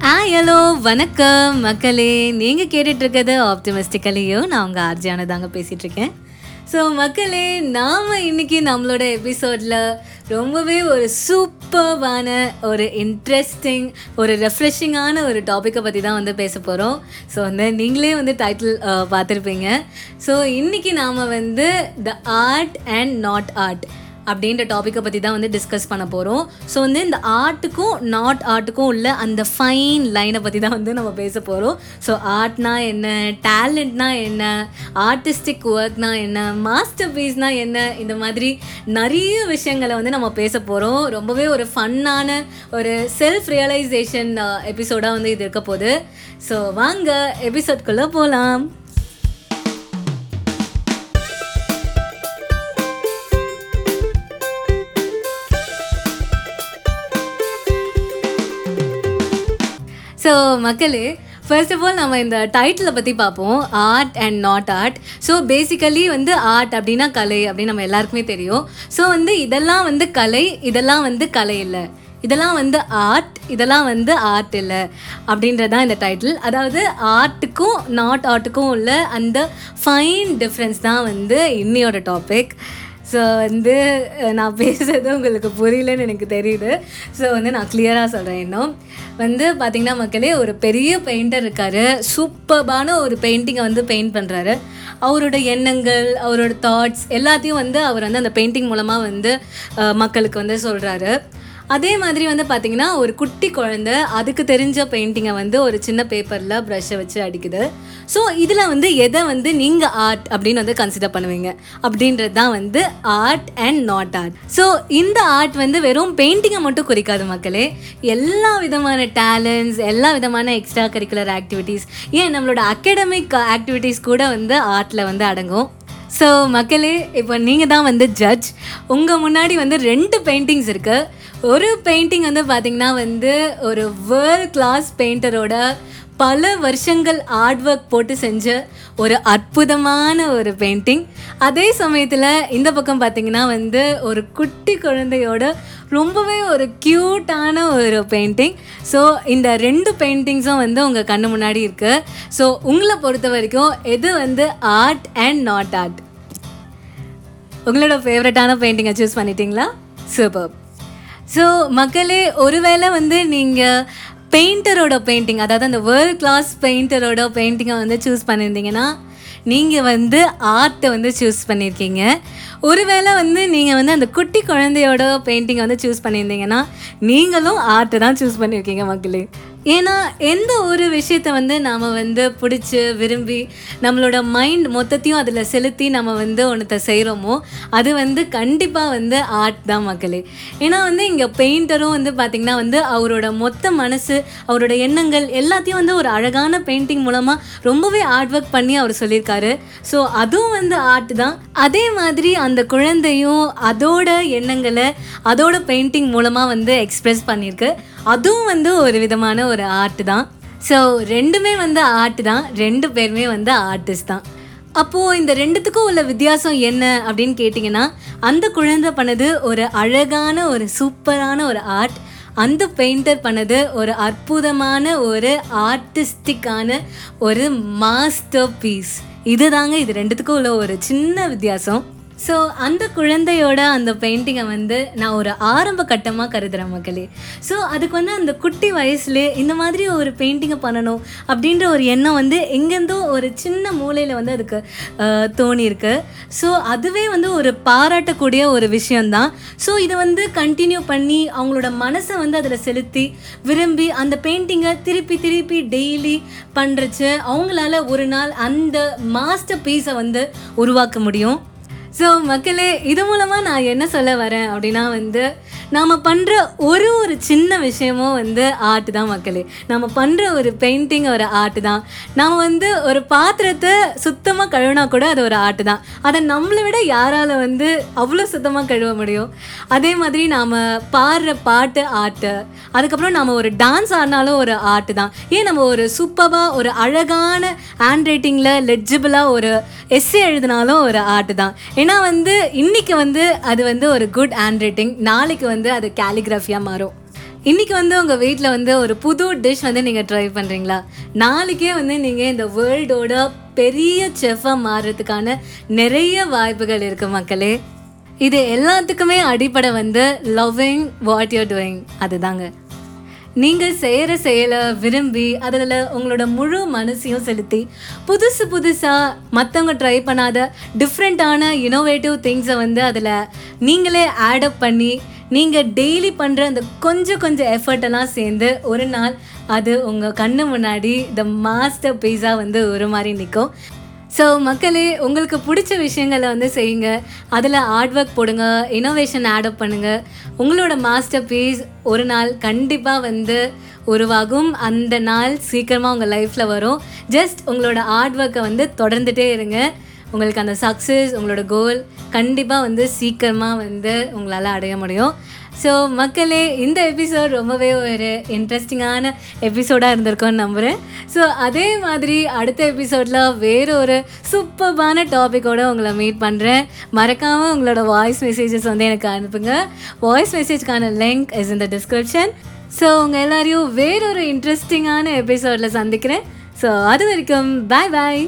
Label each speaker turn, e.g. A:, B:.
A: Hi hello வணக்கம் மக்களே. நீங்கள் கேட்டுட்டு இருக்கிறது ஆப்டிமிஸ்டிக்கலையோ நான் உங்கள் ஆர்ஜியான தாங்க பேசிகிட்டு இருக்கேன் ஸோ மக்களே நாம் இன்னைக்கு நம்மளோட எபிசோடில் ரொம்பவே ஒரு சூப்பர்வான ஒரு இன்ட்ரெஸ்டிங் ஒரு ரெஃப்ரெஷிங்கான ஒரு டாப்பிக்கை பற்றி தான் வந்து பேச போகிறோம் ஸோ வந்து நீங்களே வந்து டைட்டில் பார்த்துருப்பீங்க. ஸோ இன்றைக்கி நாம் வந்து the art and not art அப்படின்ற டாப்பிக்கை பற்றி தான் வந்து டிஸ்கஸ் பண்ண போகிறோம் ஸோ வந்து இந்த ஆர்ட்டுக்கும் நாட் ஆர்ட்டுக்கும் உள்ள அந்த ஃபைன் லைனை பற்றி தான் வந்து நம்ம பேச போகிறோம் ஸோ ஆர்ட்னா என்ன டேலண்ட்னா என்ன ஆர்டிஸ்டிக் ஒர்க்னா என்ன மாஸ்டர் பீஸ்னா என்ன இந்த மாதிரி நிறைய விஷயங்களை வந்து நம்ம பேச போகிறோம் ரொம்பவே ஒரு ஃபன்னான ஒரு செல்ஃப் ரியலைசேஷன் எபிசோடாக வந்து இது இருக்க போகுது. ஸோ வாங்க எபிசோட்குள்ளே போகலாம் ஸோ மக்களே ஃபர்ஸ்ட் ஆஃப் ஆல் நம்ம இந்த டைட்டிலை பற்றி பார்ப்போம். Art and not art so basically வந்து ஆர்ட் அப்படின்னா கலை அப்படின்னு நம்ம எல்லாருக்குமே தெரியும். ஸோ வந்து இதெல்லாம் வந்து கலை இதெல்லாம் வந்து கலை இல்லை. இதெல்லாம் வந்து ஆர்ட் இதெல்லாம் வந்து ஆர்ட் இல்லை அப்படின்றது தான் இந்த டைட்டில் அதாவது ஆர்ட்டுக்கும் நாட் ஆர்ட்டுக்கும் உள்ள அந்த ஃபைன் டிஃப்ரென்ஸ் தான் வந்து இன்னியோட டாபிக் ஸோ வந்து நான் பேசுறது உங்களுக்கு புரியலன்னு எனக்கு தெரியுது. ஸோ வந்து நான் கிளியராக சொல்கிறேன் இன்னும். வந்து பார்த்திங்கன்னா மக்களே ஒரு பெரிய பெயிண்டர் இருக்கார். சூப்பர்பான ஒரு பெயிண்டிங்கை வந்து பெயிண்ட் பண்ணுறாரு அவரோட எண்ணங்கள் அவரோட தாட்ஸ் எல்லாத்தையும் வந்து அவர் வந்து அந்த பெயிண்டிங் மூலமாக வந்து மக்களுக்கு வந்து சொல்கிறாரு அதே மாதிரி வந்து பார்த்தீங்கன்னா ஒரு குட்டி குழந்தை அதுக்கு தெரிஞ்ச பெயிண்டிங்கை வந்து ஒரு சின்ன பேப்பரில் ப்ரஷ்ஷை வச்சு அடிக்குது. ஸோ இதில் வந்து எதை வந்து நீங்கள் ஆர்ட் அப்படின்னு வந்து கன்சிடர் பண்ணுவீங்க? அப்படின்றது தான் வந்து art and not art so இந்த ஆர்ட் வந்து வெறும் பெயிண்டிங்கை மட்டும் குறிக்காது மக்களே. எல்லா விதமான டேலண்ட்ஸ் எல்லா விதமான எக்ஸ்ட்ரா கரிக்குலர் ஆக்டிவிட்டீஸ் ஏன் நம்மளோட அகாடமிக் ஆக்டிவிட்டீஸ் கூட வந்து ஆர்ட்டில் வந்து அடங்கும். ஸோ மக்களே இப்போ நீங்கள் தான் வந்து ஜட்ஜ் உங்கள் முன்னாடி வந்து ரெண்டு பெயிண்டிங்ஸ் இருக்குது ஒரு பெயிண்டிங் வந்து பார்த்திங்கன்னா வந்து ஒரு வேர்ல்ட் கிளாஸ் பெயிண்டரோட பல வருஷங்கள் ஆர்ட் ஒர்க் போட்டு செஞ்ச ஒரு அற்புதமான ஒரு பெயிண்டிங் அதே சமயத்தில் இந்த பக்கம் பார்த்தீங்கன்னா வந்து ஒரு குட்டி குழந்தையோட ரொம்பவே ஒரு க்யூட்டான ஒரு பெயிண்டிங் ஸோ இந்த ரெண்டு பெயிண்டிங்ஸும் வந்து உங்கள் கண்ணு முன்னாடி இருக்குது ஸோ உங்களை பொறுத்த வரைக்கும் எது வந்து ஆர்ட் அண்ட் நாட் ஆர்ட் உங்களோட ஃபேவரட்டான பெயிண்டிங்கை சூஸ் பண்ணிட்டீங்களா? சூப்பர் ஸோ மக்களே ஒருவேளை வந்து நீங்கள் பெயிண்டரோட பெயிண்டிங் அதாவது அந்த வேர்ல்ட் கிளாஸ் பெயிண்டரோட பெயிண்டிங்கை வந்து சூஸ் பண்ணியிருந்தீங்கன்னா நீங்கள் வந்து ஆர்ட்டை வந்து சூஸ் பண்ணியிருக்கீங்க. ஒருவேளை வந்து நீங்கள் வந்து அந்த குட்டி குழந்தையோட பெயிண்டிங்கை வந்து சூஸ் பண்ணியிருந்தீங்கன்னா நீங்களும் ஆர்ட்டை தான் சூஸ் பண்ணியிருக்கீங்க மக்களே. ஏன்னா எந்த ஒரு விஷயத்தை வந்து நாம் வந்து பிடிச்சி விரும்பி நம்மளோட மைண்ட் மொத்தத்தையும் அதில் செலுத்தி நம்ம வந்து ஒன்றத்தை செய்கிறோமோ அது வந்து கண்டிப்பாக வந்து ஆர்ட் தான் மக்களே. ஏன்னா வந்து இங்கே பெயிண்டரும் வந்து பார்த்திங்கன்னா வந்து அவரோட மொத்த மனசு அவரோட எண்ணங்கள் எல்லாத்தையும் வந்து ஒரு அழகான பெயிண்டிங் மூலமாக ரொம்பவே ஆர்ட் ஒர்க் பண்ணி அவர் சொல்லியிருக்காரு. ஸோ அதுவும் வந்து ஆர்ட் தான். அதே மாதிரி அந்த குழந்தையும் அதோட எண்ணங்களை அதோட பெயிண்டிங் மூலமாக வந்து எக்ஸ்ப்ரெஸ் பண்ணியிருக்கு. அதுவும் வந்து ஒரு விதமான ஒரு ஆர்ட் தான். ஸோ ரெண்டுமே வந்து ஆர்ட் தான். ரெண்டு பேருமே வந்து ஆர்டிஸ்ட் தான். அப்போது இந்த ரெண்டுத்துக்கும் உள்ள வித்தியாசம் என்ன அப்படின்னு கேட்டிங்கன்னா அந்த குழந்தை பண்ணது ஒரு அழகான ஒரு சூப்பரான ஒரு ஆர்ட் அந்த பெயிண்டர் பண்ணது ஒரு அற்புதமான ஒரு ஆர்டிஸ்டிக்கான ஒரு மாஸ்டர் பீஸ் இதுதாங்க இது ரெண்டுத்துக்கும் உள்ள ஒரு சின்ன வித்தியாசம். ஸோ அந்த குழந்தையோட அந்த பெயிண்டிங்கை வந்து நான் ஒரு ஆரம்ப கட்டமாக கருதுகிறேன் மக்களே. ஸோ அதுக்கு வந்து அந்த குட்டி வயசுலேயே இந்த மாதிரி ஒரு பெயிண்டிங்கை பண்ணணும் அப்படின்ற ஒரு எண்ணம் வந்து எங்கேருந்தோ ஒரு சின்ன மூலையில் வந்து அதுக்கு தோணியிருக்கு. ஸோ அதுவே வந்து ஒரு பாராட்டக்கூடிய ஒரு விஷயந்தான் ஸோ இதை வந்து கண்டினியூ பண்ணி அவங்களோட மனசை வந்து அதில் செலுத்தி விரும்பி அந்த பெயிண்டிங்கை திருப்பி திருப்பி டெய்லி பண்ணுறச்சு அவங்களால ஒரு நாள் அந்த மாஸ்டர் பீஸை வந்து உருவாக்க முடியும். ஸோ மக்களே இது மூலமாக நான் என்ன சொல்ல வரேன் அப்படின்னா வந்து நாம் பண்ணுற ஒரு ஒரு சின்ன விஷயமும் வந்து ஆர்ட் தான் மக்களே. நம்ம பண்ணுற ஒரு பெயிண்டிங் ஒரு ஆர்ட் தான். நாம் வந்து ஒரு பாத்திரத்தை சுத்தமாக கழுவினா கூட அது ஒரு ஆர்ட் தான். அதை நம்மளை விட யாரால் வந்து அவ்வளோ சுத்தமாக கழுவ முடியும்? அதே மாதிரி நாம் பாடுற பாட்டு ஆர்ட்டு அதுக்கப்புறம் நம்ம ஒரு டான்ஸ் ஆடினாலும் ஒரு ஆர்ட் தான். ஏன் நம்ம ஒரு சூப்பராக ஒரு அழகான ஹேண்ட் ரைட்டிங்கில் லெஜிபிளாக ஒரு எஸ்ஸே எழுதினாலும் ஒரு ஆர்ட் தான். ஏன்னா வந்து இன்றைக்கி வந்து அது வந்து ஒரு குட் ஹேண்ட் ரைட்டிங் நாளைக்கு வந்து அது கேலிகிராஃபியாக மாறும். இன்னைக்கு வந்து உங்கள் வீட்டில் வந்து ஒரு புது டிஷ் வந்து நீங்கள் ட்ரை பண்ணுறீங்களா நாளைக்கே வந்து நீங்கள் இந்த வேர்ல்டோட பெரிய செஃப்பாக மாறுறதுக்கான நிறைய வாய்ப்புகள் இருக்குது மக்களே. இது எல்லாத்துக்குமே அடிப்படை வந்து லவ்விங் வாட் யூர் டூயிங் அதுதாங்க. நீங்கள் செய்கிற செயலை விரும்பி அதில் உங்களோட முழு மனசையும் செலுத்தி புதுசு புதுசாக மற்றவங்க ட்ரை பண்ணாத டிஃப்ரெண்ட்டான இனோவேட்டிவ் திங்ஸை வந்து அதில் நீங்களே ஆடப் பண்ணி நீங்கள் டெய்லி பண்ணுற அந்த கொஞ்சம் கொஞ்சம் எஃபர்ட்டெல்லாம் சேர்ந்து ஒரு நாள் அது உங்கள் கண்ணு முன்னாடி த மாஸ்டர் பீஸாக வந்து ஒரு மாதிரி நிற்கும் ஸோ மக்களே உங்களுக்கு பிடிச்ச விஷயங்களை வந்து செய்யுங்க. அதில் ஹார்ட் ஒர்க் போடுங்க இனோவேஷன் ஆடப் பண்ணுங்கள் உங்களோட மாஸ்டர் பீஸ் ஒரு நாள் கண்டிப்பாக வந்து உருவாகும். அந்த நாள் சீக்கிரமாக உங்கள் லைஃப்பில் வரும். ஜஸ்ட் உங்களோட ஹார்ட் ஒர்க்கை வந்து தொடர்ந்துகிட்டே இருங்க. உங்களுக்கு அந்த சக்ஸஸ் உங்களோட கோல் கண்டிப்பாக வந்து சீக்கிரமாக வந்து உங்களால் அடைய முடியும். ஸோ மக்களே இந்த எபிசோட் ரொம்பவே ஒரு இன்ட்ரெஸ்டிங்கான எபிசோடாக இருந்திருக்கும்னு நம்புகிறேன் ஸோ அதே மாதிரி அடுத்த எபிசோடில் வேறு ஒரு சூப்பர்பான டாப்பிக்கோடு உங்களை மீட் பண்ணுறேன் மறக்காமல் உங்களோட வாய்ஸ் மெசேஜஸ் வந்து எனக்கு அனுப்புங்க. வாய்ஸ் மெசேஜ்க்கான லிங்க் இஸ் இந்த டிஸ்கிரிப்ஷன் ஸோ உங்கள் எல்லாரையும் வேறொரு இன்ட்ரெஸ்டிங்கான எபிசோடில் சந்திக்கிறேன். ஸோ அது வரைக்கும் பாய் பாய்